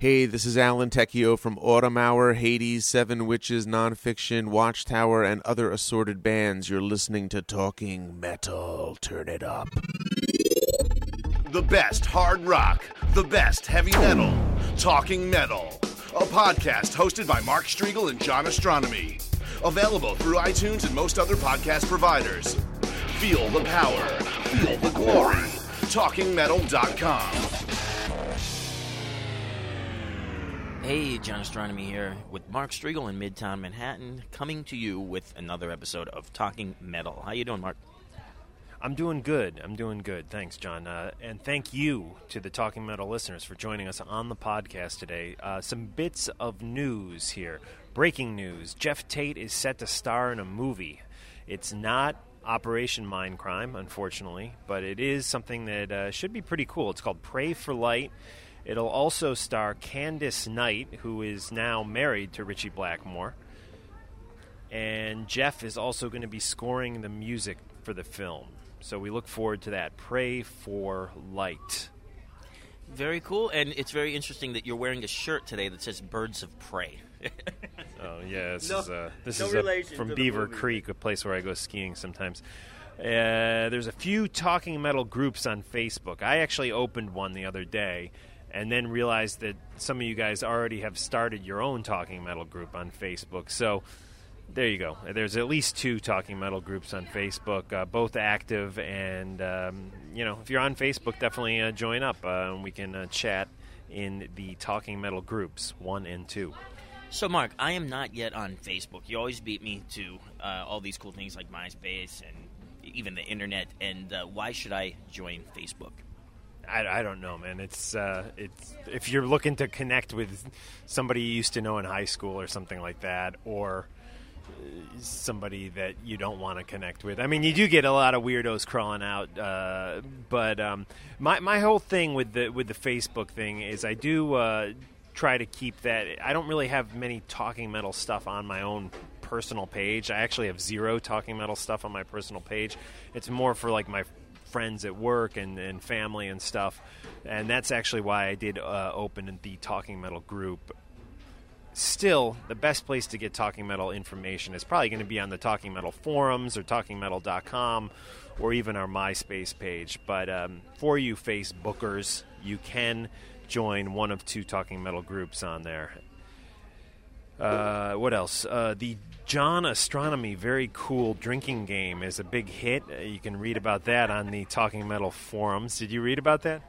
Hey, this is Alan Tecchio from Autumn Hour, Hades, Seven Witches, Nonfiction, Watchtower, and other assorted bands. You're listening to Talking Metal. Turn it up. The best hard rock, the best heavy metal. Talking Metal, a podcast hosted by Mark Strigl and John Ostronomy. Available through iTunes and most other podcast providers. Feel the power, feel the glory. TalkingMetal.com. Hey, John Ostronomy here with Mark Strigl in Midtown Manhattan, coming to you with another episode of Talking Metal. How you doing, Mark? I'm doing good. I'm doing good. Thanks, John. Uh, and thank you to the Talking Metal listeners for joining us on the podcast today. Uh, some bits of news here. Breaking news Geoff Tate is set to star in a movie. It's not Operation Mindcrime, unfortunately, but it is something that uh, should be pretty cool. It's called Pray for Light. It'll also star Candice Night, who is now married to Ritchie Blackmore. And Geoff is also going to be scoring the music for the film. So we look forward to that. Pray for Light. Very cool, and it's very interesting that you're wearing a shirt today that says "Birds of Prey." Oh yeah, this No- is uh, this no is relation from Beaver movie. Creek, a place where I go skiing sometimes. Uh, there's a few talking metal groups on Facebook. I actually opened one the other day, and then realized that some of you guys already have started your own talking metal group on Facebook. So there you go. There's at least two talking metal groups on Facebook, uh, both active, and um, you know if you're on Facebook, definitely uh, join up. Uh, and we can uh, chat in the talking metal groups one and two. so, Mark, I am not yet on Facebook. You always beat me to uh, all these cool things like MySpace and even the internet. And uh, why should I join Facebook? I, I don't know, man. It's uh, it's if you're looking to connect with somebody you used to know in high school or something like that, or uh, somebody that you don't want to connect with. I mean, you do get a lot of weirdos crawling out, uh, but um, my my whole thing with the with the Facebook thing is I do uh, try to keep that. I don't really have many talking metal stuff on my own personal page. I actually have zero talking metal stuff on my personal page. It's more for like my friends at work and, and family and stuff. And that's actually why I did uh, open the Talking Metal group. Still, the best place to get Talking Metal information is probably going to be on the Talking Metal forums or TalkingMetal.com or even our MySpace page. But um, for you Facebookers, you can join one of two Talking Metal groups on there. Uh, what else? Uh, the John Ostronomy Very Cool Drinking Game is a big hit. Uh, you can read about that on the Talking Metal forums. Did you read about that?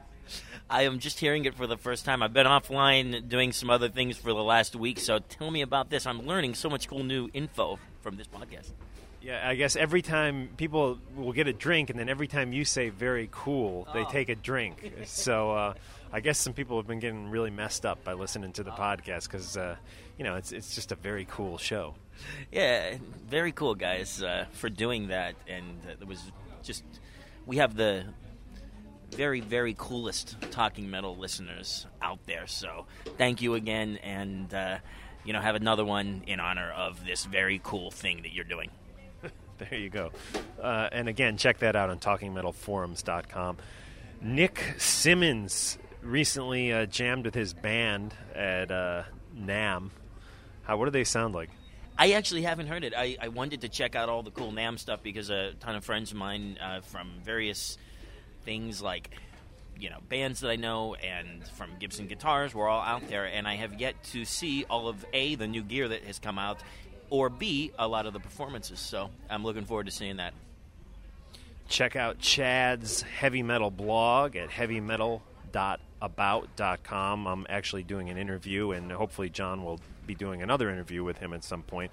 I am just hearing it for the first time. I've been offline doing some other things for the last week, so tell me about this. I'm learning so much cool new info from this podcast. Yeah, I guess every time people will get a drink, and then every time you say "very cool," they take a drink. so uh, I guess some people have been getting really messed up by listening to the podcast because uh, you know it's it's just a very cool show. Yeah, very cool, guys, uh, for doing that. And uh, it was just, we have the very, very coolest talking metal listeners out there. So thank you again. And, uh, you know, have another one in honor of this very cool thing that you're doing. There you go. Uh, and again, check that out on TalkingMetalForums.com. Nick Simmons recently uh, jammed with his band at uh, NAMM. How? What do they sound like? I actually haven't heard it. I, I wanted to check out all the cool NAMM stuff because a ton of friends of mine uh, from various things like you know bands that I know and from Gibson Guitars. We're all out there, and I have yet to see all of a the new gear that has come out, or b a lot of the performances. So I'm looking forward to seeing that. Check out Chad's heavy metal blog at heavymetal.about.com. I'm actually doing an interview, and hopefully John will be doing another interview with him at some point.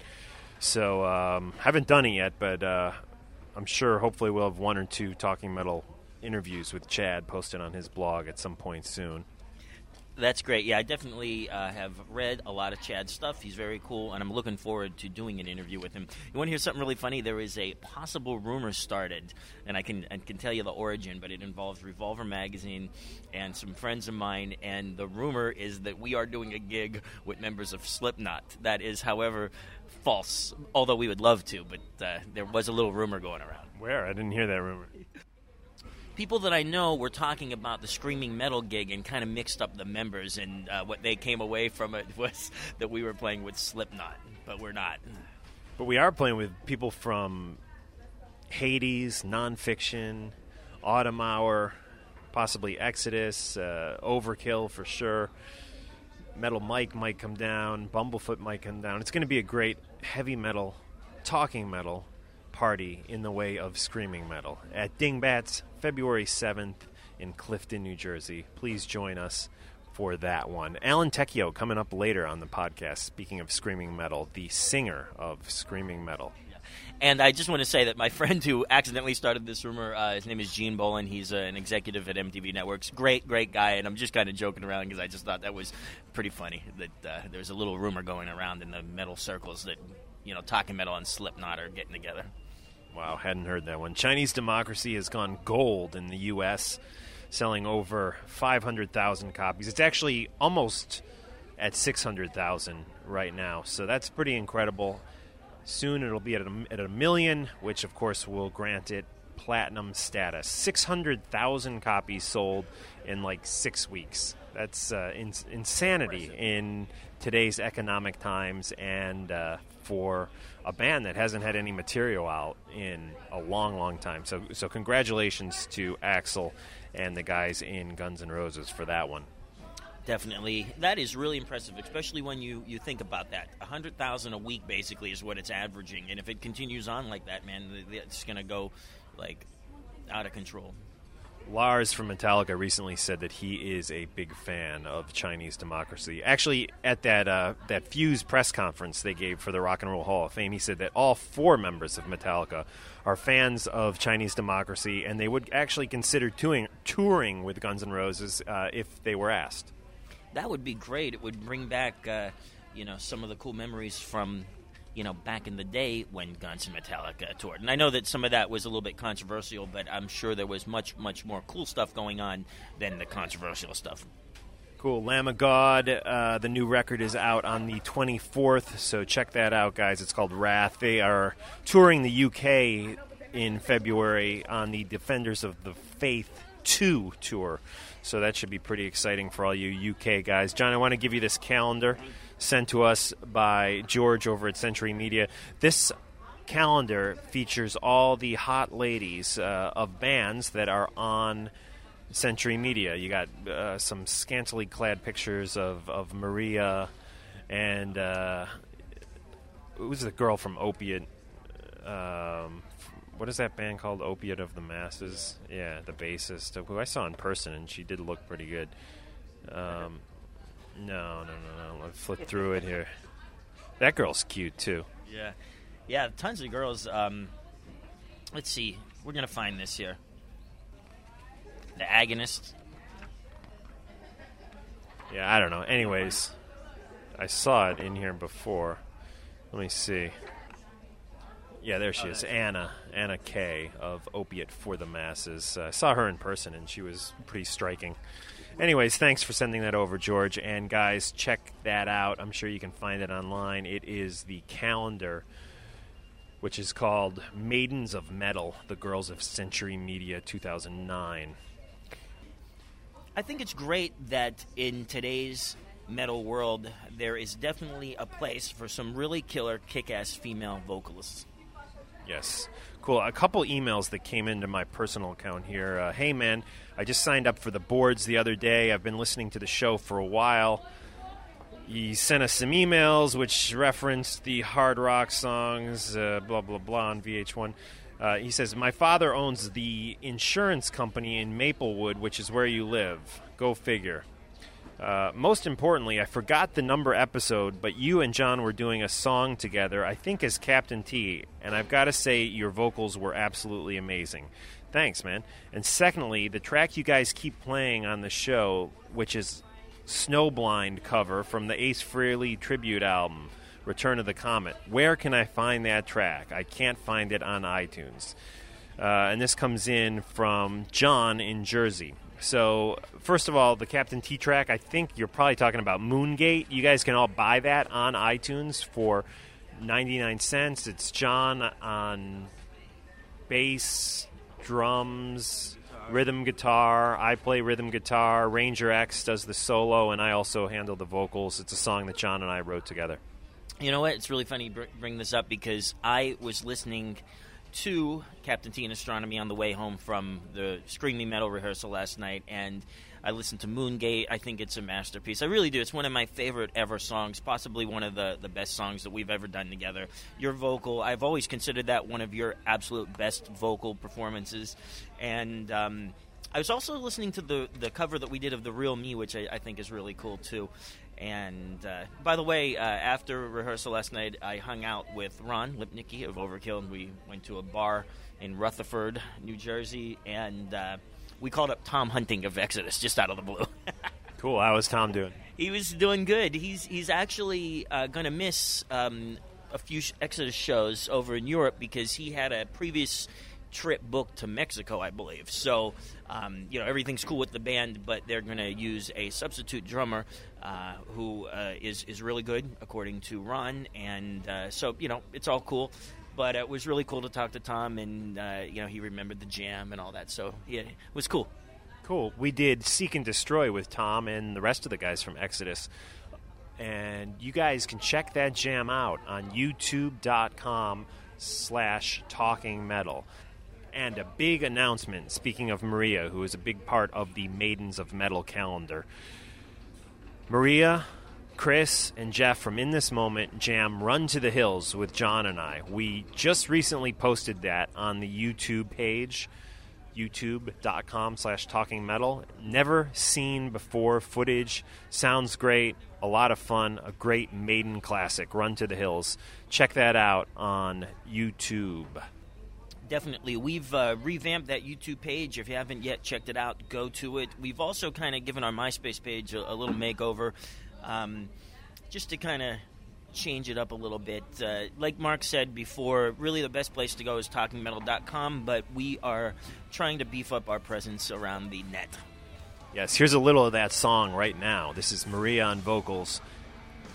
So um, haven't done it yet, but uh, I'm sure hopefully we'll have one or two talking metal interviews with Chad posted on his blog at some point soon. That's great. Yeah, I definitely uh, have read a lot of Chad's stuff. He's very cool, and I'm looking forward to doing an interview with him. You want to hear something really funny? There is a possible rumor started, and I can I can tell you the origin, but it involves Revolver Magazine and some friends of mine. And the rumor is that we are doing a gig with members of Slipknot. That is, however, false. Although we would love to, but uh, there was a little rumor going around. Where? I didn't hear that rumor. People that I know were talking about the screaming metal gig and kind of mixed up the members, and uh, what they came away from it was that we were playing with Slipknot, but we're not. But we are playing with people from Hades, nonfiction, Autumn Hour, possibly Exodus, uh, Overkill for sure. Metal Mike might come down, Bumblefoot might come down. It's going to be a great heavy metal, talking metal party in the way of screaming metal at Dingbats, February 7th in Clifton, New Jersey. Please join us for that one. Alan Tecchio coming up later on the podcast. Speaking of screaming metal, the singer of screaming metal. And I just want to say that my friend who accidentally started this rumor, uh, his name is Gene Bolin. He's uh, an executive at MTV Networks. Great, great guy. And I'm just kind of joking around because I just thought that was pretty funny that uh, there's a little rumor going around in the metal circles that, you know, Talking Metal and Slipknot are getting together. Wow, hadn't heard that one. Chinese Democracy has gone gold in the U.S., selling over 500,000 copies. It's actually almost at 600,000 right now, so that's pretty incredible. Soon it'll be at a, at a million, which of course will grant it platinum status. 600,000 copies sold in like six weeks. That's uh, in, insanity in today's economic times and uh, for a band that hasn't had any material out in a long, long time. So, so congratulations to Axl and the guys in Guns N' Roses for that one. Definitely, that is really impressive, especially when you, you think about that. A hundred thousand a week basically is what it's averaging, and if it continues on like that, man, it's going to go like out of control. Lars from Metallica recently said that he is a big fan of Chinese democracy. Actually, at that uh, that Fuse press conference they gave for the Rock and Roll Hall of Fame, he said that all four members of Metallica are fans of Chinese democracy, and they would actually consider touring, touring with Guns N' Roses uh, if they were asked. That would be great. It would bring back, uh, you know, some of the cool memories from you know, back in the day when Guns and Metallica toured. And I know that some of that was a little bit controversial, but I'm sure there was much, much more cool stuff going on than the controversial stuff. Cool. Lamb of God, uh, the new record is out on the 24th, so check that out, guys. It's called Wrath. They are touring the UK in February on the Defenders of the Faith 2 tour, so that should be pretty exciting for all you UK guys. John, I want to give you this calendar sent to us by George over at Century Media. This calendar features all the hot ladies uh, of bands that are on Century Media. You got uh, some scantily clad pictures of, of Maria and uh, who's the girl from Opiate? Um, what is that band called? Opiate of the Masses. Yeah, the bassist who I saw in person, and she did look pretty good. Um, no, no, no, no. Let's flip through it here. That girl's cute too. Yeah, yeah. Tons of girls. Um, let's see. We're gonna find this here. The agonist. Yeah, I don't know. Anyways, I saw it in here before. Let me see. Yeah, there she is, Anna Anna Kay of Opiate for the Masses. Uh, I saw her in person, and she was pretty striking. Anyways, thanks for sending that over, George. And guys, check that out. I'm sure you can find it online. It is the calendar, which is called Maidens of Metal, the Girls of Century Media 2009. I think it's great that in today's metal world, there is definitely a place for some really killer, kick ass female vocalists. Yes. Cool. A couple emails that came into my personal account here. Uh, hey, man, I just signed up for the boards the other day. I've been listening to the show for a while. He sent us some emails which referenced the hard rock songs, uh, blah, blah, blah, on VH1. Uh, he says, My father owns the insurance company in Maplewood, which is where you live. Go figure. Uh, most importantly, I forgot the number episode, but you and John were doing a song together, I think as Captain T, and I've got to say your vocals were absolutely amazing. Thanks, man. And secondly, the track you guys keep playing on the show, which is Snowblind cover from the Ace Frehley tribute album, Return of the Comet. Where can I find that track? I can't find it on iTunes. Uh, and this comes in from John in Jersey. So, first of all, the Captain T track, I think you're probably talking about Moongate. You guys can all buy that on iTunes for 99 cents. It's John on bass, drums, rhythm guitar. I play rhythm guitar. Ranger X does the solo, and I also handle the vocals. It's a song that John and I wrote together. You know what? It's really funny you bring this up because I was listening to Captain T in Astronomy on the way home from the Screaming Metal rehearsal last night, and I listened to Moongate. I think it's a masterpiece. I really do. It's one of my favorite ever songs, possibly one of the, the best songs that we've ever done together. Your vocal, I've always considered that one of your absolute best vocal performances. And um, I was also listening to the, the cover that we did of The Real Me, which I, I think is really cool too. And uh, by the way, uh, after rehearsal last night, I hung out with Ron Lipnicki of Overkill, and we went to a bar in Rutherford, New Jersey, and uh, we called up Tom Hunting of Exodus just out of the blue. cool. How was Tom doing? He was doing good. He's he's actually uh, going to miss um, a few Exodus shows over in Europe because he had a previous trip booked to Mexico, I believe. So, um, you know, everything's cool with the band, but they're going to use a substitute drummer uh, who uh, is is really good, according to Ron. And uh, so, you know, it's all cool. But it was really cool to talk to Tom, and uh, you know, he remembered the jam and all that. So, yeah, it was cool. Cool. We did Seek and Destroy with Tom and the rest of the guys from Exodus. And you guys can check that jam out on youtube.com slash talking metal. And a big announcement, speaking of Maria, who is a big part of the Maidens of Metal calendar. Maria, Chris, and Jeff from In This Moment jam Run to the Hills with John and I. We just recently posted that on the YouTube page, youtube.com slash talking metal. Never seen before footage. Sounds great. A lot of fun. A great maiden classic, Run to the Hills. Check that out on YouTube definitely. We've uh, revamped that YouTube page. If you haven't yet checked it out, go to it. We've also kind of given our MySpace page a, a little makeover, um, just to kind of change it up a little bit. Uh, like Mark said before, really the best place to go is talkingmetal.com, but we are trying to beef up our presence around the net. Yes, here's a little of that song right now. This is Maria on vocals.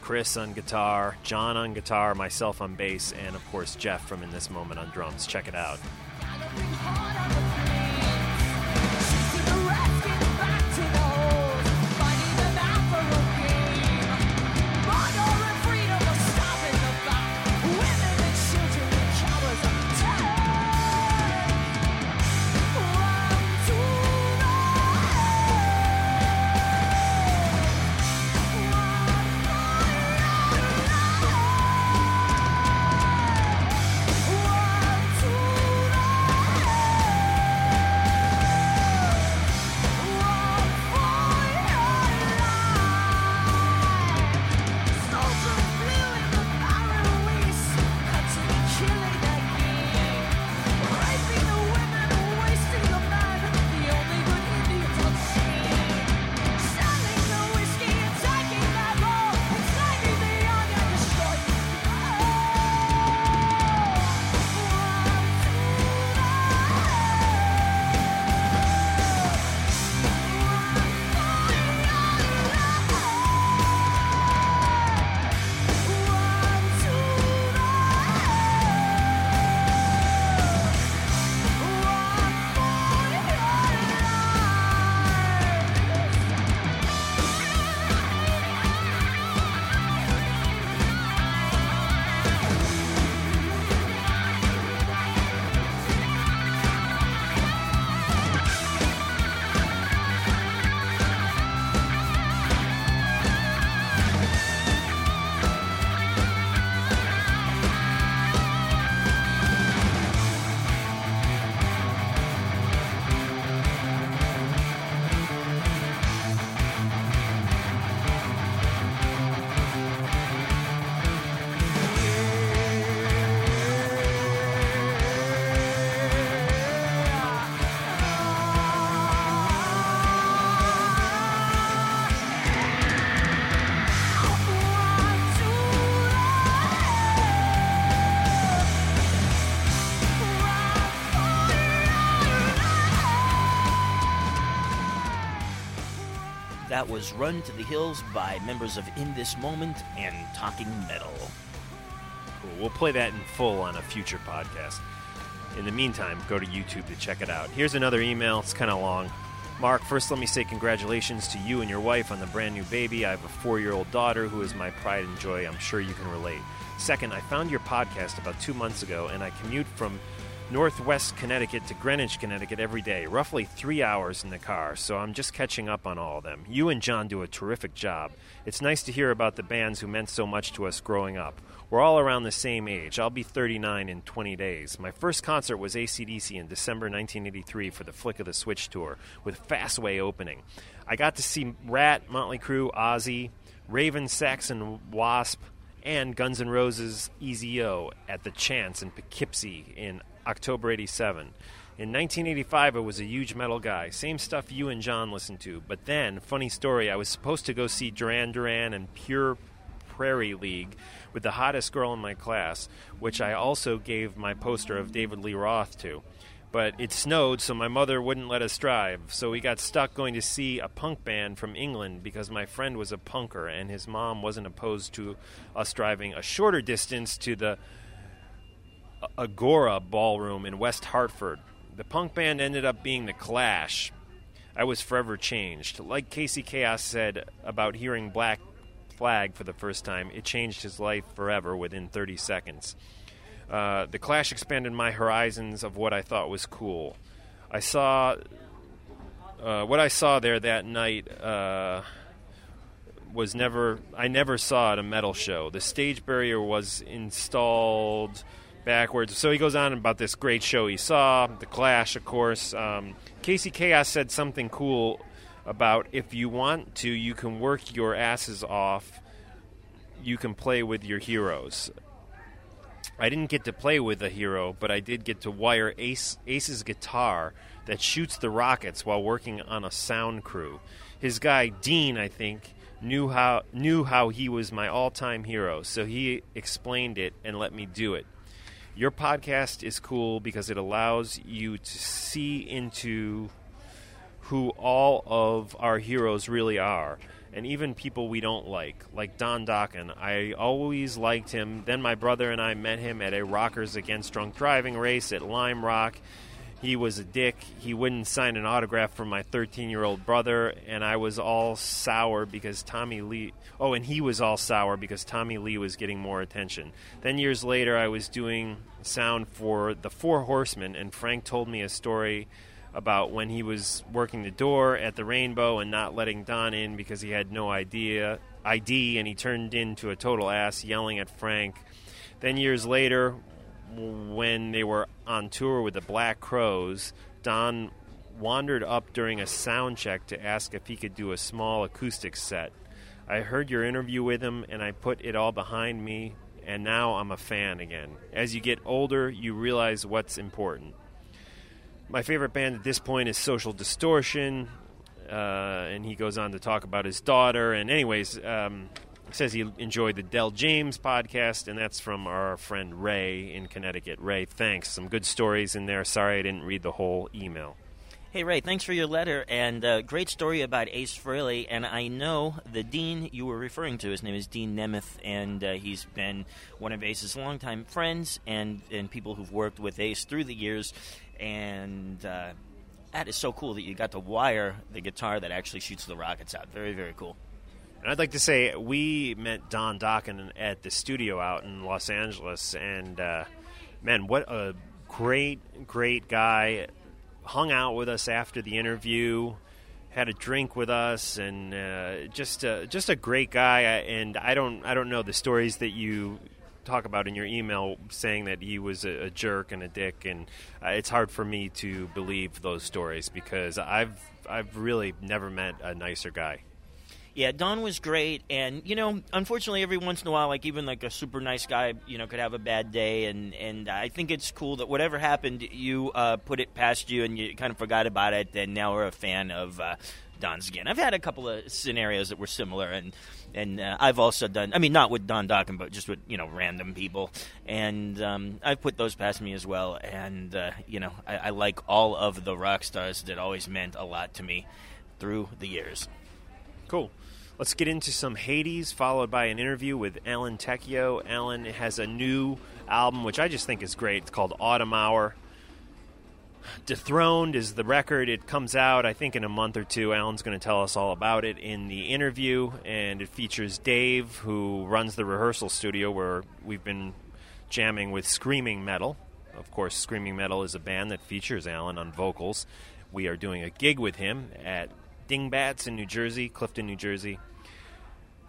Chris on guitar, John on guitar, myself on bass, and of course Jeff from In This Moment on drums. Check it out. That was Run to the Hills by members of In This Moment and Talking Metal. Cool. We'll play that in full on a future podcast. In the meantime, go to YouTube to check it out. Here's another email. It's kind of long. Mark, first let me say congratulations to you and your wife on the brand new baby. I have a four year old daughter who is my pride and joy. I'm sure you can relate. Second, I found your podcast about two months ago, and I commute from Northwest Connecticut to Greenwich, Connecticut every day, roughly three hours in the car, so I'm just catching up on all of them. You and John do a terrific job. It's nice to hear about the bands who meant so much to us growing up. We're all around the same age. I'll be 39 in 20 days. My first concert was ACDC in December 1983 for the Flick of the Switch tour, with Fastway opening. I got to see Ratt, Motley Crue, Ozzy, Raven, Saxon, Wasp, and Guns N' Roses Easy O at the Chance in Poughkeepsie in October 87. In 1985, I was a huge metal guy. Same stuff you and John listened to. But then, funny story, I was supposed to go see Duran Duran and Pure Prairie League with the hottest girl in my class, which I also gave my poster of David Lee Roth to. But it snowed, so my mother wouldn't let us drive. So we got stuck going to see a punk band from England because my friend was a punker and his mom wasn't opposed to us driving a shorter distance to the Agora Ballroom in West Hartford. The punk band ended up being The Clash. I was forever changed. Like Casey Chaos said about hearing Black Flag for the first time, it changed his life forever within 30 seconds. Uh, the Clash expanded my horizons of what I thought was cool. I saw uh, what I saw there that night uh, was never I never saw at a metal show. The stage barrier was installed backwards. So he goes on about this great show he saw, The Clash, of course. Um, Casey Chaos said something cool about if you want to, you can work your asses off. You can play with your heroes. I didn't get to play with a hero, but I did get to wire Ace, Ace's guitar that shoots the rockets while working on a sound crew. His guy Dean, I think, knew how knew how he was my all-time hero, so he explained it and let me do it. Your podcast is cool because it allows you to see into who all of our heroes really are, and even people we don't like, like Don Dokken. I always liked him. Then my brother and I met him at a Rockers Against Drunk Driving race at Lime Rock. He was a dick. He wouldn't sign an autograph for my 13 year old brother, and I was all sour because Tommy Lee. Oh, and he was all sour because Tommy Lee was getting more attention. Then years later, I was doing sound for the Four Horsemen, and Frank told me a story about when he was working the door at the Rainbow and not letting Don in because he had no idea ID, and he turned into a total ass, yelling at Frank. Then years later, when they were on tour with the Black Crowes, Don wandered up during a sound check to ask if he could do a small acoustic set. I heard your interview with him and I put it all behind me, and now I'm a fan again. As you get older, you realize what's important. My favorite band at this point is Social Distortion, uh, and he goes on to talk about his daughter. And, anyways, um, says he enjoyed the Del James podcast, and that's from our friend Ray in Connecticut. Ray, thanks. Some good stories in there. Sorry I didn't read the whole email. Hey, Ray, thanks for your letter and uh, great story about Ace Frehley. And I know the dean you were referring to. His name is Dean Nemeth, and uh, he's been one of Ace's longtime friends and, and people who've worked with Ace through the years. And uh, that is so cool that you got to wire the guitar that actually shoots the rockets out. Very, very cool. And I'd like to say we met Don Dokken at the studio out in Los Angeles, and uh, man, what a great, great guy! Hung out with us after the interview, had a drink with us, and uh, just a, just a great guy. And I don't I don't know the stories that you talk about in your email saying that he was a, a jerk and a dick, and uh, it's hard for me to believe those stories because I've I've really never met a nicer guy. Yeah, Don was great, and you know, unfortunately, every once in a while, like even like a super nice guy, you know, could have a bad day, and and I think it's cool that whatever happened, you uh, put it past you, and you kind of forgot about it, and now we're a fan of. Uh, Don's again. I've had a couple of scenarios that were similar, and and uh, I've also done. I mean, not with Don Dokken, but just with you know random people, and um, I've put those past me as well. And uh, you know, I, I like all of the rock stars that always meant a lot to me through the years. Cool. Let's get into some Hades, followed by an interview with Alan Tecchio. Alan has a new album, which I just think is great. It's called Autumn Hour. Dethroned is the record. It comes out, I think, in a month or two. Alan's going to tell us all about it in the interview, and it features Dave, who runs the rehearsal studio where we've been jamming with Screaming Metal. Of course, Screaming Metal is a band that features Alan on vocals. We are doing a gig with him at Dingbats in New Jersey, Clifton, New Jersey.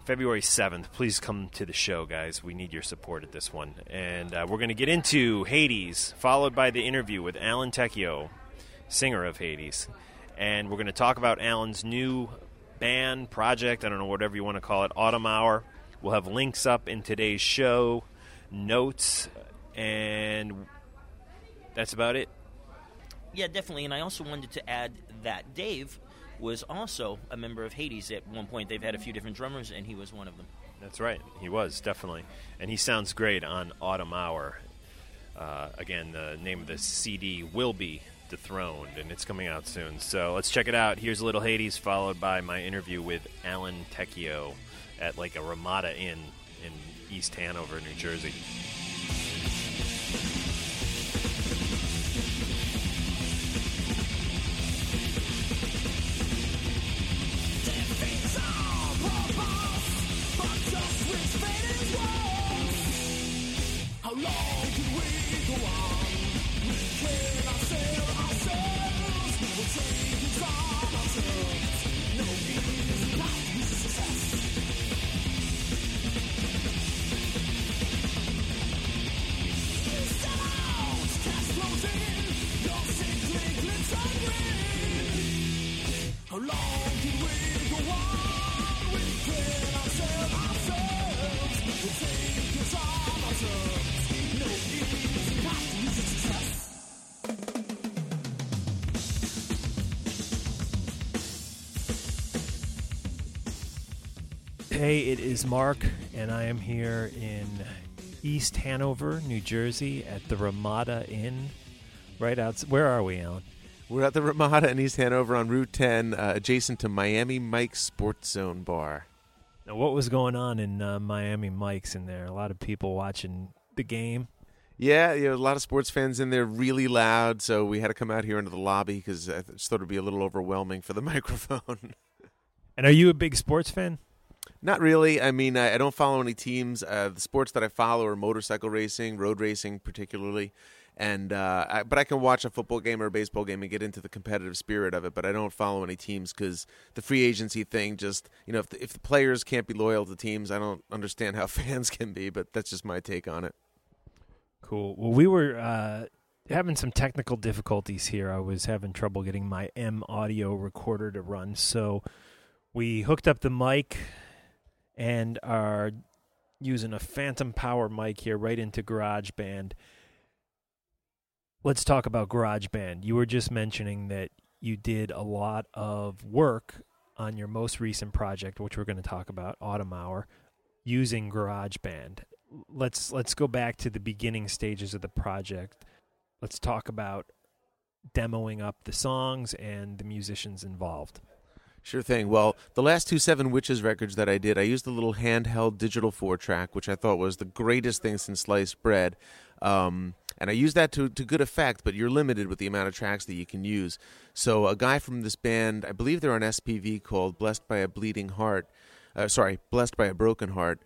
February 7th. Please come to the show, guys. We need your support at this one. And uh, we're going to get into Hades, followed by the interview with Alan Tecchio, singer of Hades. And we're going to talk about Alan's new band, project, I don't know, whatever you want to call it, Autumn Hour. We'll have links up in today's show, notes, and that's about it. Yeah, definitely. And I also wanted to add that Dave was also a member of Hades at one point. They've had a few different drummers, and he was one of them. That's right. He was, definitely. And he sounds great on Autumn Hour. Uh, again, the name of the CD will be Dethroned, and it's coming out soon. So let's check it out. Here's a little Hades, followed by my interview with Alan Tecchio at like a Ramada Inn in East Hanover, New Jersey. Hey, it is Mark, and I am here in East Hanover, New Jersey, at the Ramada Inn. Right out. Where are we, Alan? We're at the Ramada in East Hanover on Route 10, uh, adjacent to Miami Mike's Sports Zone Bar. Now, what was going on in uh, Miami Mike's in there? A lot of people watching the game. Yeah, you know, a lot of sports fans in there, really loud. So we had to come out here into the lobby because I just thought it'd be a little overwhelming for the microphone. And are you a big sports fan? Not really. I mean, I, I don't follow any teams. Uh, the sports that I follow are motorcycle racing, road racing, particularly. And uh, I, but I can watch a football game or a baseball game and get into the competitive spirit of it. But I don't follow any teams because the free agency thing just you know if the, if the players can't be loyal to teams, I don't understand how fans can be. But that's just my take on it. Cool. Well, we were uh, having some technical difficulties here. I was having trouble getting my M audio recorder to run, so we hooked up the mic and are using a phantom power mic here right into GarageBand. Let's talk about GarageBand. You were just mentioning that you did a lot of work on your most recent project, which we're going to talk about, Autumn Hour, using GarageBand. Let's let's go back to the beginning stages of the project. Let's talk about demoing up the songs and the musicians involved. Sure thing. Well, the last two Seven Witches records that I did, I used a little handheld digital four track, which I thought was the greatest thing since sliced bread. Um, and I used that to, to good effect, but you're limited with the amount of tracks that you can use. So a guy from this band, I believe they're on SPV called Blessed by a Bleeding Heart, uh, sorry, Blessed by a Broken Heart,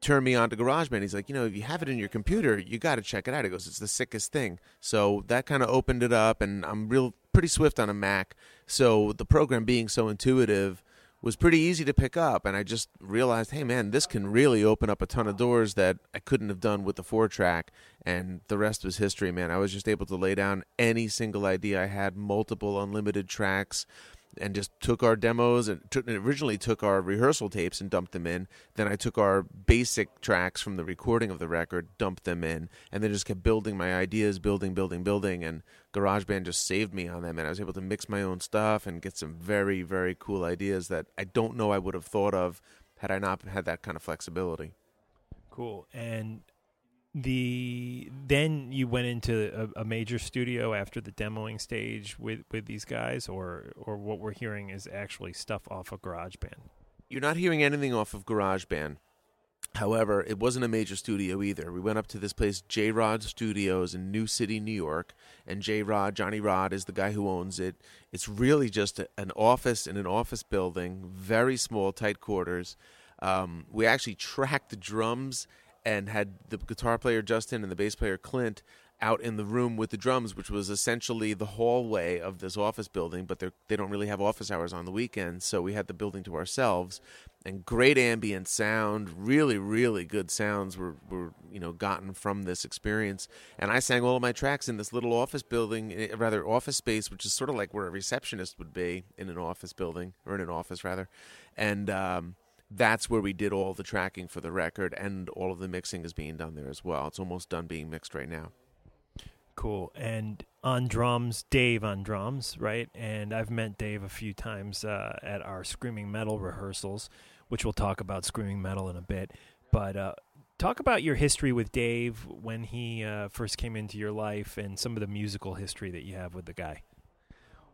turned me on to GarageBand. He's like, you know, if you have it in your computer, you got to check it out. He goes, it's the sickest thing. So that kind of opened it up, and I'm real pretty swift on a Mac. So the program being so intuitive was pretty easy to pick up and I just realized, hey man, this can really open up a ton of doors that I couldn't have done with the four track and the rest was history, man. I was just able to lay down any single idea I had, multiple unlimited tracks and just took our demos and took, originally took our rehearsal tapes and dumped them in. Then I took our basic tracks from the recording of the record, dumped them in, and then just kept building my ideas, building, building, building. And GarageBand just saved me on them, and I was able to mix my own stuff and get some very, very cool ideas that I don't know I would have thought of had I not had that kind of flexibility. Cool. And the then you went into a, a, major studio after the demoing stage with with these guys or or what we're hearing is actually stuff off of GarageBand. You're not hearing anything off of GarageBand. However, it wasn't a major studio either. We went up to this place, J Rod Studios in New City, New York, and J Rod, Johnny Rod, is the guy who owns it. It's really just a, an office in an office building, very small, tight quarters. Um, we actually tracked the drums and had the guitar player Justin and the bass player Clint out in the room with the drums, which was essentially the hallway of this office building, but they don't really have office hours on the weekends, so we had the building to ourselves. And great ambient sound, really, really good sounds were, were you know gotten from this experience. And I sang all of my tracks in this little office building, eh, rather office space, which is sort of like where a receptionist would be in an office building or in an office rather. And um, that's where we did all the tracking for the record, and all of the mixing is being done there as well. It's almost done being mixed right now. Cool. And on drums, Dave on drums, right? And I've met Dave a few times uh, at our Screaming Metal rehearsals, which we'll talk about Screaming Metal in a bit. But uh, talk about your history with Dave when he uh, first came into your life and some of the musical history that you have with the guy.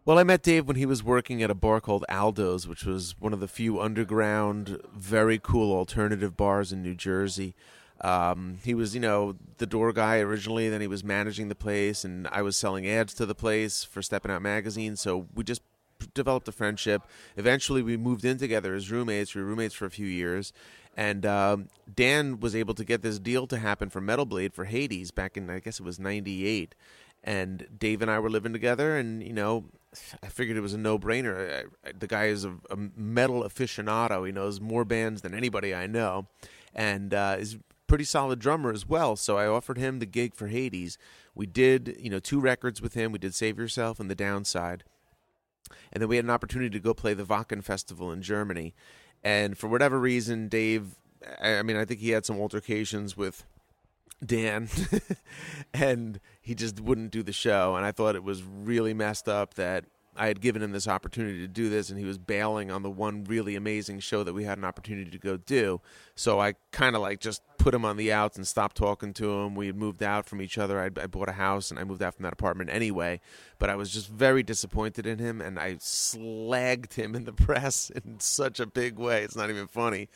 Well, I met Dave when he was working at a bar called Aldo's, which was one of the few underground, very cool alternative bars in New Jersey. Um, he was, you know, the door guy originally. Then he was managing the place, and I was selling ads to the place for Stepping Out magazine. So we just developed a friendship. Eventually, we moved in together as roommates. We were roommates for a few years, and um, Dan was able to get this deal to happen for Metal Blade for Hades back in I guess it was '98. And Dave and I were living together, and you know, I figured it was a no-brainer. The guy is a, a, metal aficionado. He knows more bands than anybody I know, and uh, is pretty solid drummer as well. So I offered him the gig for Hades. We did, you know, two records with him. We did Save Yourself and The Downside. And then we had an opportunity to go play the Wacken Festival in Germany. And for whatever reason, Dave, I mean, I think he had some altercations with Dan, and he just wouldn't do the show. And I thought it was really messed up that I had given him this opportunity to do this, and he was bailing on the one really amazing show that we had an opportunity to go do. So I kind of like just put him on the outs and stopped talking to him. We had moved out from each other. I, I bought a house and I moved out from that apartment anyway. But I was just very disappointed in him, and I slagged him in the press in such a big way. It's not even funny.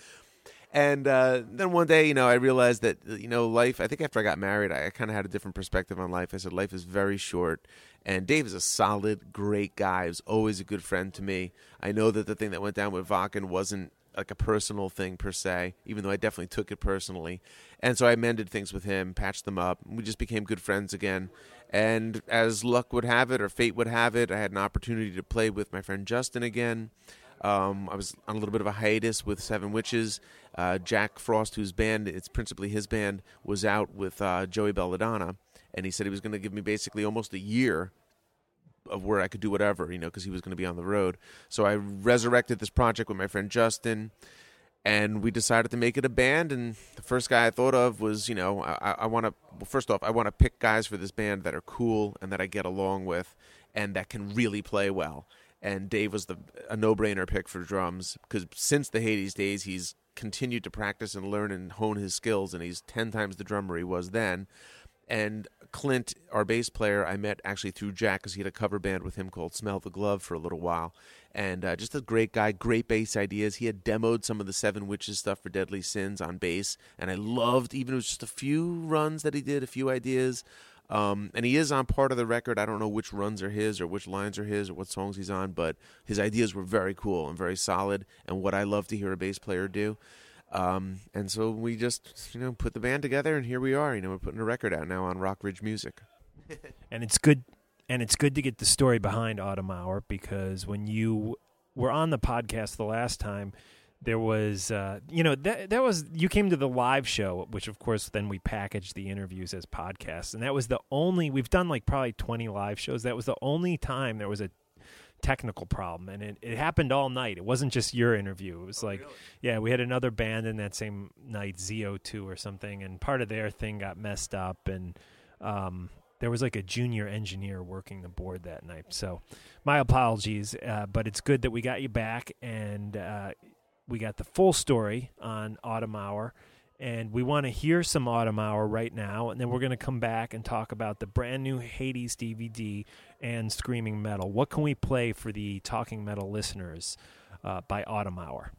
And uh, then one day, you know, I realized that, you know, life, I think after I got married, I kind of had a different perspective on life. I said, life is very short. And Dave is a solid, great guy. He was always a good friend to me. I know that the thing that went down with Wacken wasn't like a personal thing per se, even though I definitely took it personally. And so I mended things with him, patched them up. We just became good friends again. And as luck would have it, or fate would have it, I had an opportunity to play with my friend Justin again. Um, I was on a little bit of a hiatus with Seven Witches. Uh, Jack Frost, whose band, it's principally his band, was out with uh, Joey Belladonna, and he said he was going to give me basically almost a year of where I could do whatever, you know, because he was going to be on the road. So I resurrected this project with my friend Justin, and we decided to make it a band. And the first guy I thought of was, you know, I, I want to. Well, first off, I want to pick guys for this band that are cool and that I get along with, and that can really play well and Dave was the a no-brainer pick for drums because since the Hades days, he's continued to practice and learn and hone his skills, and he's ten times the drummer he was then. And Clint, our bass player, I met actually through Jack because he had a cover band with him called Smell the Glove for a little while. And uh, just a great guy, great bass ideas. He had demoed some of the Seven Witches stuff for Deadly Sins on bass, and I loved even it was just a few runs that he did, a few ideas. Um, and he is on part of the record. I don't know which runs are his or which lines are his or what songs he's on, but his ideas were very cool and very solid and what I love to hear a bass player do. Um, and so we just, you know, put the band together and here we are. You know, we're putting a record out now on Rock Ridge Music. and it's good and it's good to get the story behind Autumn Hour because when you were on the podcast the last time, there was uh, you know that that was you came to the live show which of course then we packaged the interviews as podcasts. And that was the only we've done like probably 20 live shows. That was the only time there was a technical problem. And it, it happened all night. It wasn't just your interview. It was oh, like really? yeah we had another band in that same night zo2 or something. And part of their thing got messed up. And um, there was like a junior engineer working the board that night. So my apologies uh, but it's good that we got you back. And uh, we got the full story on Autumn Hour, and we want to hear some Autumn Hour right now, and then we're going to come back and talk about the brand new Hades DVD and Screaming Metal. What can we play for the Talking Metal listeners uh, by Autumn Hour?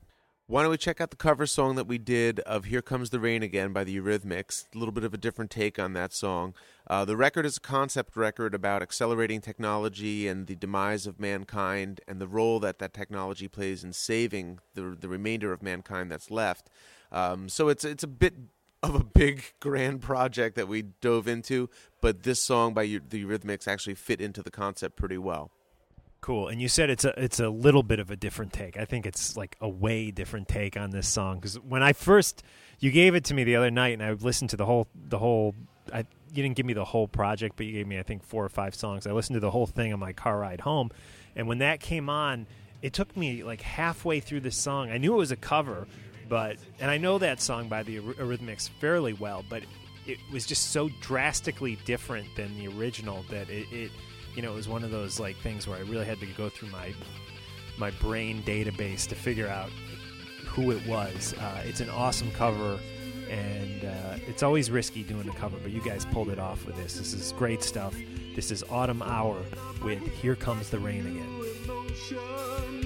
Why don't we check out the cover song that we did of Here Comes the Rain Again by the Eurythmics? A little bit of a different take on that song. Uh, the record is a concept record about accelerating technology and the demise of mankind and the role that that technology plays in saving the, the remainder of mankind that's left. Um, so it's, it's a bit of a big grand project that we dove into, but this song by the Eurythmics actually fit into the concept pretty well. Cool. And you said it's a it's a little bit of a different take. I think it's like a way different take on this song because when I first you gave it to me the other night and I listened to the whole the whole I you didn't give me the whole project, but you gave me I think four or five songs. I listened to the whole thing on my car ride home, and when that came on, it took me like halfway through the song. I knew it was a cover, but and I know that song by the Eurythmics fairly well, but it was just so drastically different than the original that it, it you know, it was one of those like things where I really had to go through my my brain database to figure out who it was. Uh, it's an awesome cover, and uh, it's always risky doing a cover, but you guys pulled it off with this. This is great stuff. This is Autumn Hour with Here Comes the Rain Again.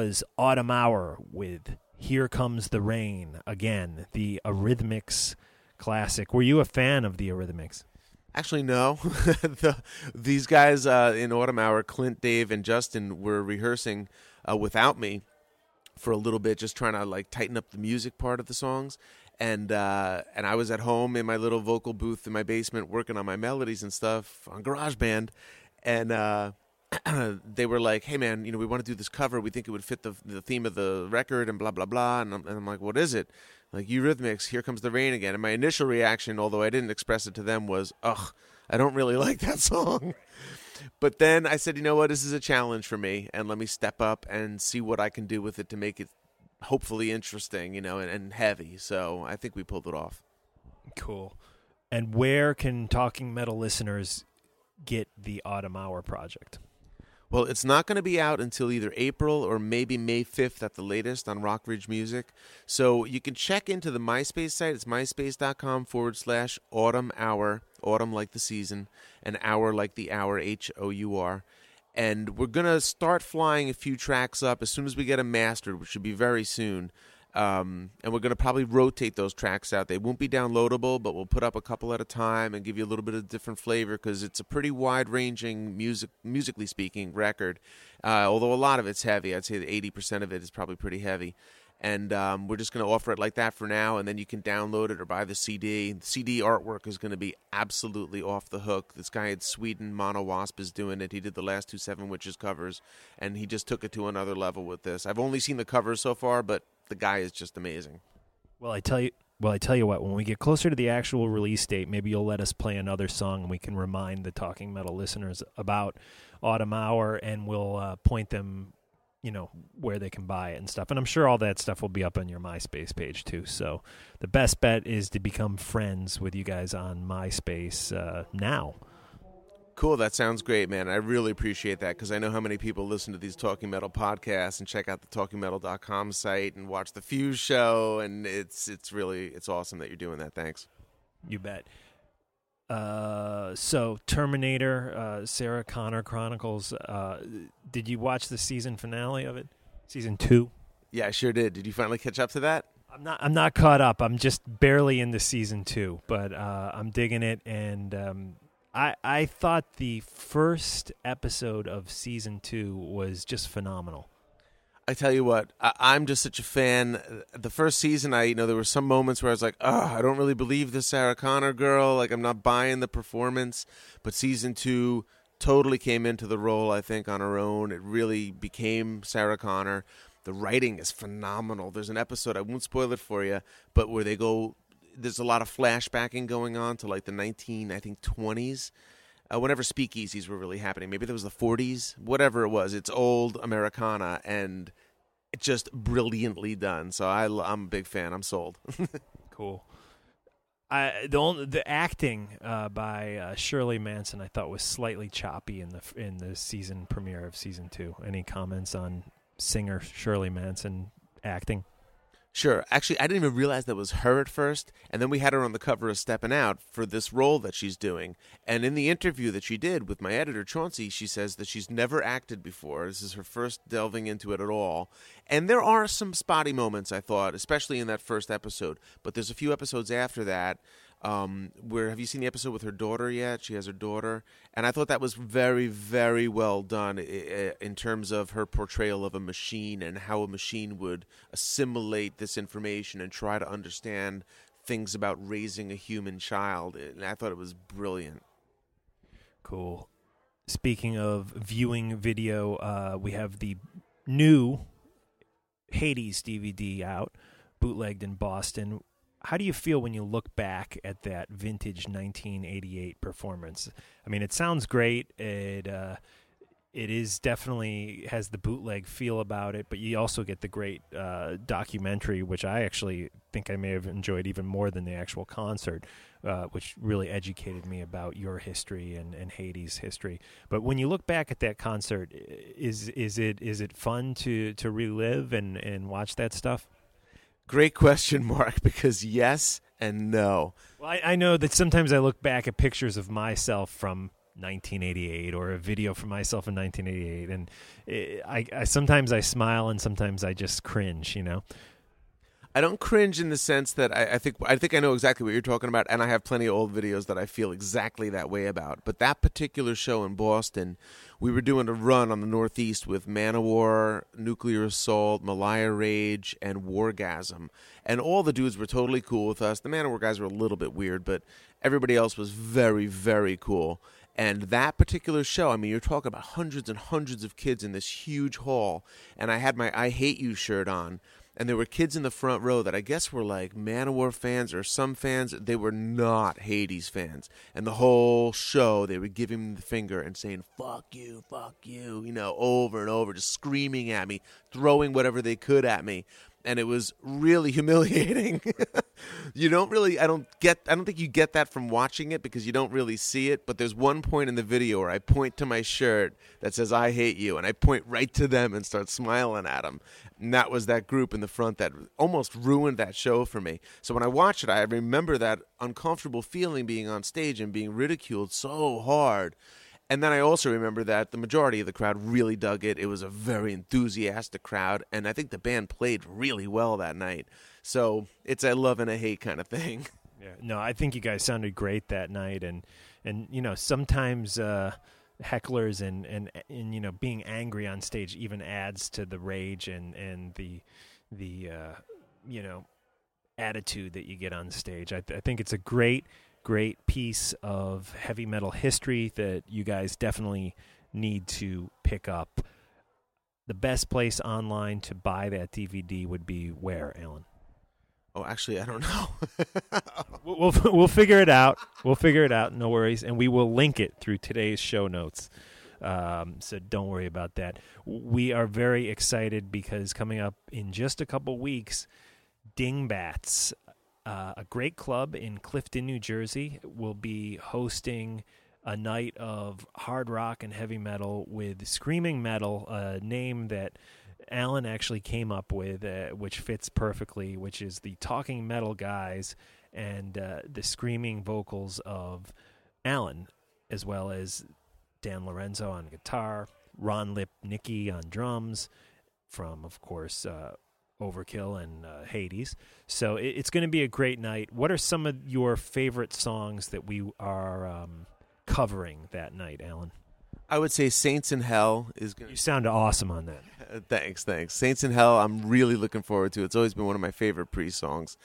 Was Autumn Hour with Here Comes the Rain. Again, the Eurythmics classic. Were you a fan of the Eurythmics? Actually, no. the, these guys uh, in Autumn Hour, Clint, Dave, and Justin, were rehearsing uh, without me for a little bit, just trying to like tighten up the music part of the songs. And uh, and I was at home in my little vocal booth in my basement working on my melodies and stuff on GarageBand, and uh, they were like, "Hey, man, you know, we want to do this cover. We think it would fit the the theme of the record, and blah blah blah." And I'm, and I'm like, "What is it?" Like Eurythmics, "Here Comes the Rain Again." And my initial reaction, although I didn't express it to them, was, "Ugh, I don't really like that song." But then I said, "You know what? This is a challenge for me, and let me step up and see what I can do with it to make it hopefully interesting, you know, and, and heavy." So I think we pulled it off. Cool. And where can Talking Metal listeners get the Autumn Hour project? Well, it's not going to be out until either April or maybe May 5th at the latest on Rockridge Music. So you can check into the MySpace site. It's myspace.com forward slash autumn hour, autumn like the season, and hour like the hour, H O U R. And we're going to start flying a few tracks up as soon as we get them mastered, which should be very soon. Um, and we're going to probably rotate those tracks out. They won't be downloadable, but we'll put up a couple at a time and give you a little bit of different flavor because it's a pretty wide-ranging music, musically speaking, record. Uh, although a lot of it's heavy, I'd say that eighty percent of it is probably pretty heavy. And um, we're just going to offer it like that for now, and then you can download it or buy the CD. The CD artwork is going to be absolutely off the hook. This guy in Sweden, Mono Wasp, is doing it. He did the last two Seven Witches covers, and he just took it to another level with this. I've only seen the covers so far, but the guy is just amazing. Well, I tell you, well, I tell you what. When we get closer to the actual release date, maybe you'll let us play another song, and we can remind the Talking Metal listeners about Autumn Hour, and we'll uh, point them, you know, where they can buy it and stuff. And I'm sure all that stuff will be up on your MySpace page too. So the best bet is to become friends with you guys on MySpace uh, now. Cool, that sounds great, man. I really appreciate that because I know how many people listen to these Talking Metal podcasts and check out the talkingmetal.com site and watch the Fuse show and it's it's really it's awesome that you're doing that. Thanks. You bet. Uh, so Terminator, uh, Sarah Connor Chronicles. Uh, did you watch the season finale of it? Season two. Yeah, I sure did. Did you finally catch up to that? I'm not. I'm not caught up. I'm just barely into season two, but uh, I'm digging it. And um, I I thought the first episode of season two was just phenomenal. I tell you what, I, I'm just such a fan. The first season, I you know there were some moments where I was like, oh, I don't really believe this Sarah Connor girl. Like I'm not buying the performance. But season two totally came into the role. I think on her own, it really became Sarah Connor. The writing is phenomenal. There's an episode I won't spoil it for you, but where they go, there's a lot of flashbacking going on to like the 19, I think 20s. Uh, whenever speakeasies were really happening, maybe that was the 40s, whatever it was. It's old Americana and it's just brilliantly done. So I, I'm a big fan. I'm sold. Cool. I the only, the acting uh, by uh, Shirley Manson I thought was slightly choppy in the in the season premiere of season two. Any comments on singer Shirley Manson acting? Sure. Actually, I didn't even realize that was her at first. And then we had her on the cover of Steppin' Out for this role that she's doing. And in the interview that she did with my editor, Chauncey, she says that she's never acted before. This is her first delving into it at all. And there are some spotty moments, I thought, especially in that first episode. But there's a few episodes after that. Um, where have you seen the episode with her daughter yet? She has her daughter, and I thought that was very, very well done in terms of her portrayal of a machine and how a machine would assimilate this information and try to understand things about raising a human child. And I thought it was brilliant. Cool. Speaking of viewing video, uh, we have the new Hades DVD out, bootlegged in Boston. How do you feel when you look back at that vintage 1988 performance? I mean, it sounds great. It uh, it is definitely has the bootleg feel about it, but you also get the great uh, documentary, which I actually think I may have enjoyed even more than the actual concert, uh, which really educated me about your history and, and Hades' history. But when you look back at that concert, is is it is it fun to to relive and, and watch that stuff? Great question, Mark, because yes and no. Well, I, I know that sometimes I look back at pictures of myself from 1988 or a video from myself in 1988, and eh, I, I sometimes I smile and sometimes I just cringe. You know, I don't cringe in the sense that I, I think I think I know exactly what you're talking about, and I have plenty of old videos that I feel exactly that way about. But that particular show in Boston, we were doing a run on the Northeast with Manowar, Nuclear Assault, Meliah Rage, and Wargasm, and all the dudes were totally cool with us. The Manowar guys were a little bit weird, but everybody else was very very cool. And that particular show, I mean, you're talking about hundreds and hundreds of kids in this huge hall. And I had my I Hate You shirt on. And there were kids in the front row that I guess were like Manowar fans or some fans. They were not Hades fans. And the whole show, they were giving me the finger and saying, fuck you, fuck you, you know, over and over, just screaming at me, throwing whatever they could at me and it was really humiliating. you don't really I don't get I don't think you get that from watching it because you don't really see it, but there's one point in the video where I point to my shirt that says I hate you and I point right to them and start smiling at them. And that was that group in the front that almost ruined that show for me. So when I watch it, I remember that uncomfortable feeling being on stage and being ridiculed so hard. And then I also remember that the majority of the crowd really dug it. It was a very enthusiastic crowd, and I think the band played really well that night. So it's a love and a hate kind of thing. Yeah, no, I think you guys sounded great that night, and and you know sometimes uh, hecklers and, and and you know being angry on stage even adds to the rage and and the the uh, you know attitude that you get on stage. I, th- I think it's a great great piece of heavy metal history that you guys definitely need to pick up. The best place online to buy that DVD would be where, Alan? Oh, actually, I don't know. We'll, we'll we'll figure it out. We'll figure it out. No worries, and we will link it through today's show notes. Um, so don't worry about that. We are very excited because coming up in just a couple weeks, Dingbats, uh, a great club in Clifton, New Jersey, will be hosting a night of hard rock and heavy metal with screaming metal, a name that Alan actually came up with, uh, which fits perfectly, which is the Talking Metal Guys and uh, the screaming vocals of Alan, as well as Dan Lorenzo on guitar, Ron Lipnicki on drums, from, of course, uh, Overkill and uh, Hades. So it, it's going to be a great night. What are some of your favorite songs that we are um, covering that night, Alan? I would say Saints in Hell is going You sound awesome on that. Thanks, thanks. Saints in Hell, I'm really looking forward to. It's always been one of my favorite pre songs.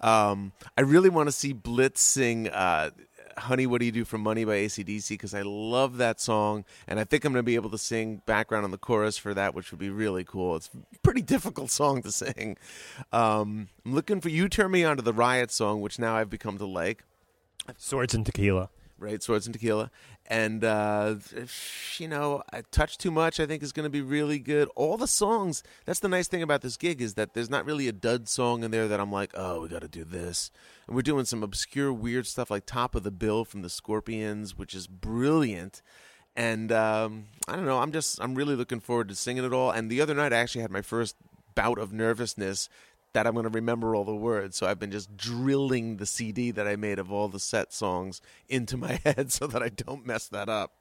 Um, I really want to see Blitz sing uh, Honey, What Do You Do for Money by ACDC because I love that song. And I think I'm going to be able to sing background on the chorus for that, which would be really cool. It's a pretty difficult song to sing. Um, I'm looking for You Turn Me On to the Riot song, which now I've become to like. Swords and Tequila. right? Swords and Tequila, and uh, you know, touch too much. I think is going to be really good. All the songs. That's the nice thing about this gig is that there's not really a dud song in there that I'm like, oh, we got to do this. And we're doing some obscure, weird stuff like "Top of the Bill" from the Scorpions, which is brilliant. And um, I don't know. I'm just I'm really looking forward to singing it all. And the other night, I actually had my first bout of nervousness that I'm going to remember all the words. So I've been just drilling the CD that I made of all the set songs into my head so that I don't mess that up.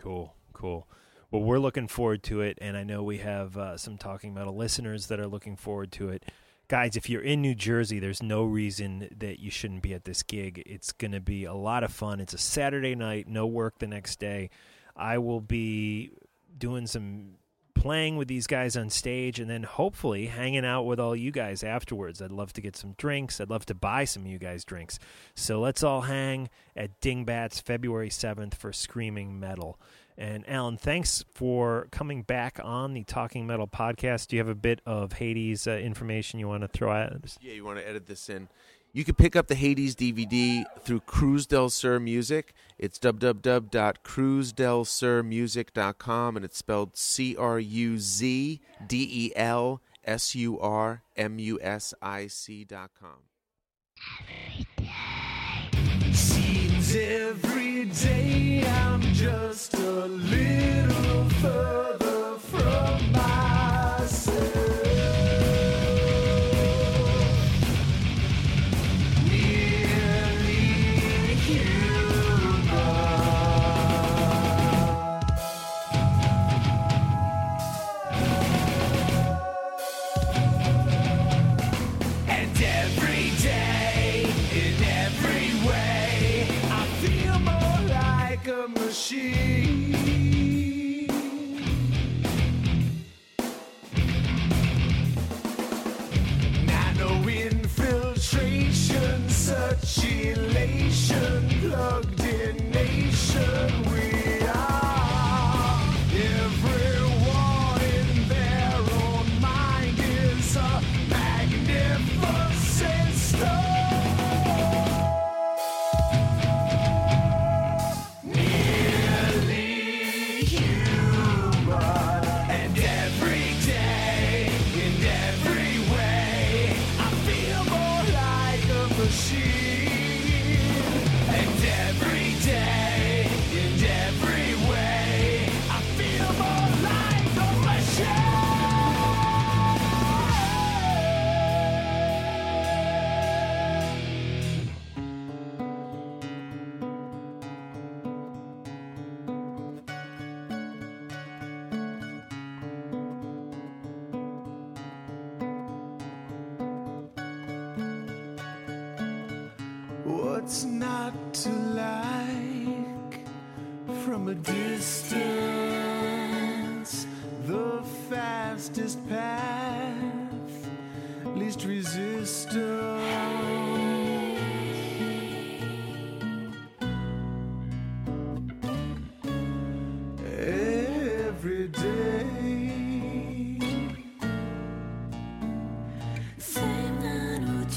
Cool, cool. Well, we're looking forward to it, and I know we have uh, some Talking Metal listeners that are looking forward to it. Guys, if you're in New Jersey, there's no reason that you shouldn't be at this gig. It's going to be a lot of fun. It's a Saturday night, no work the next day. I will be doing some playing with these guys on stage and then hopefully hanging out with all you guys afterwards. I'd love to get some drinks. I'd love to buy some of you guys drinks. So let's all hang at Dingbats February 7th for Screaming Metal. And Alan, thanks for coming back on the Talking Metal podcast. Do you have a bit of Hades uh, information you want to throw at us? Yeah, you want to edit this in. You can pick up the Hades DVD through Cruz del Sur Music. It's www.cruzdelsurmusic.com and it's spelled C R U Z D E L S U R M U S I C.com. Seems every day I'm just a little further from myself. Machine.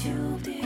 Different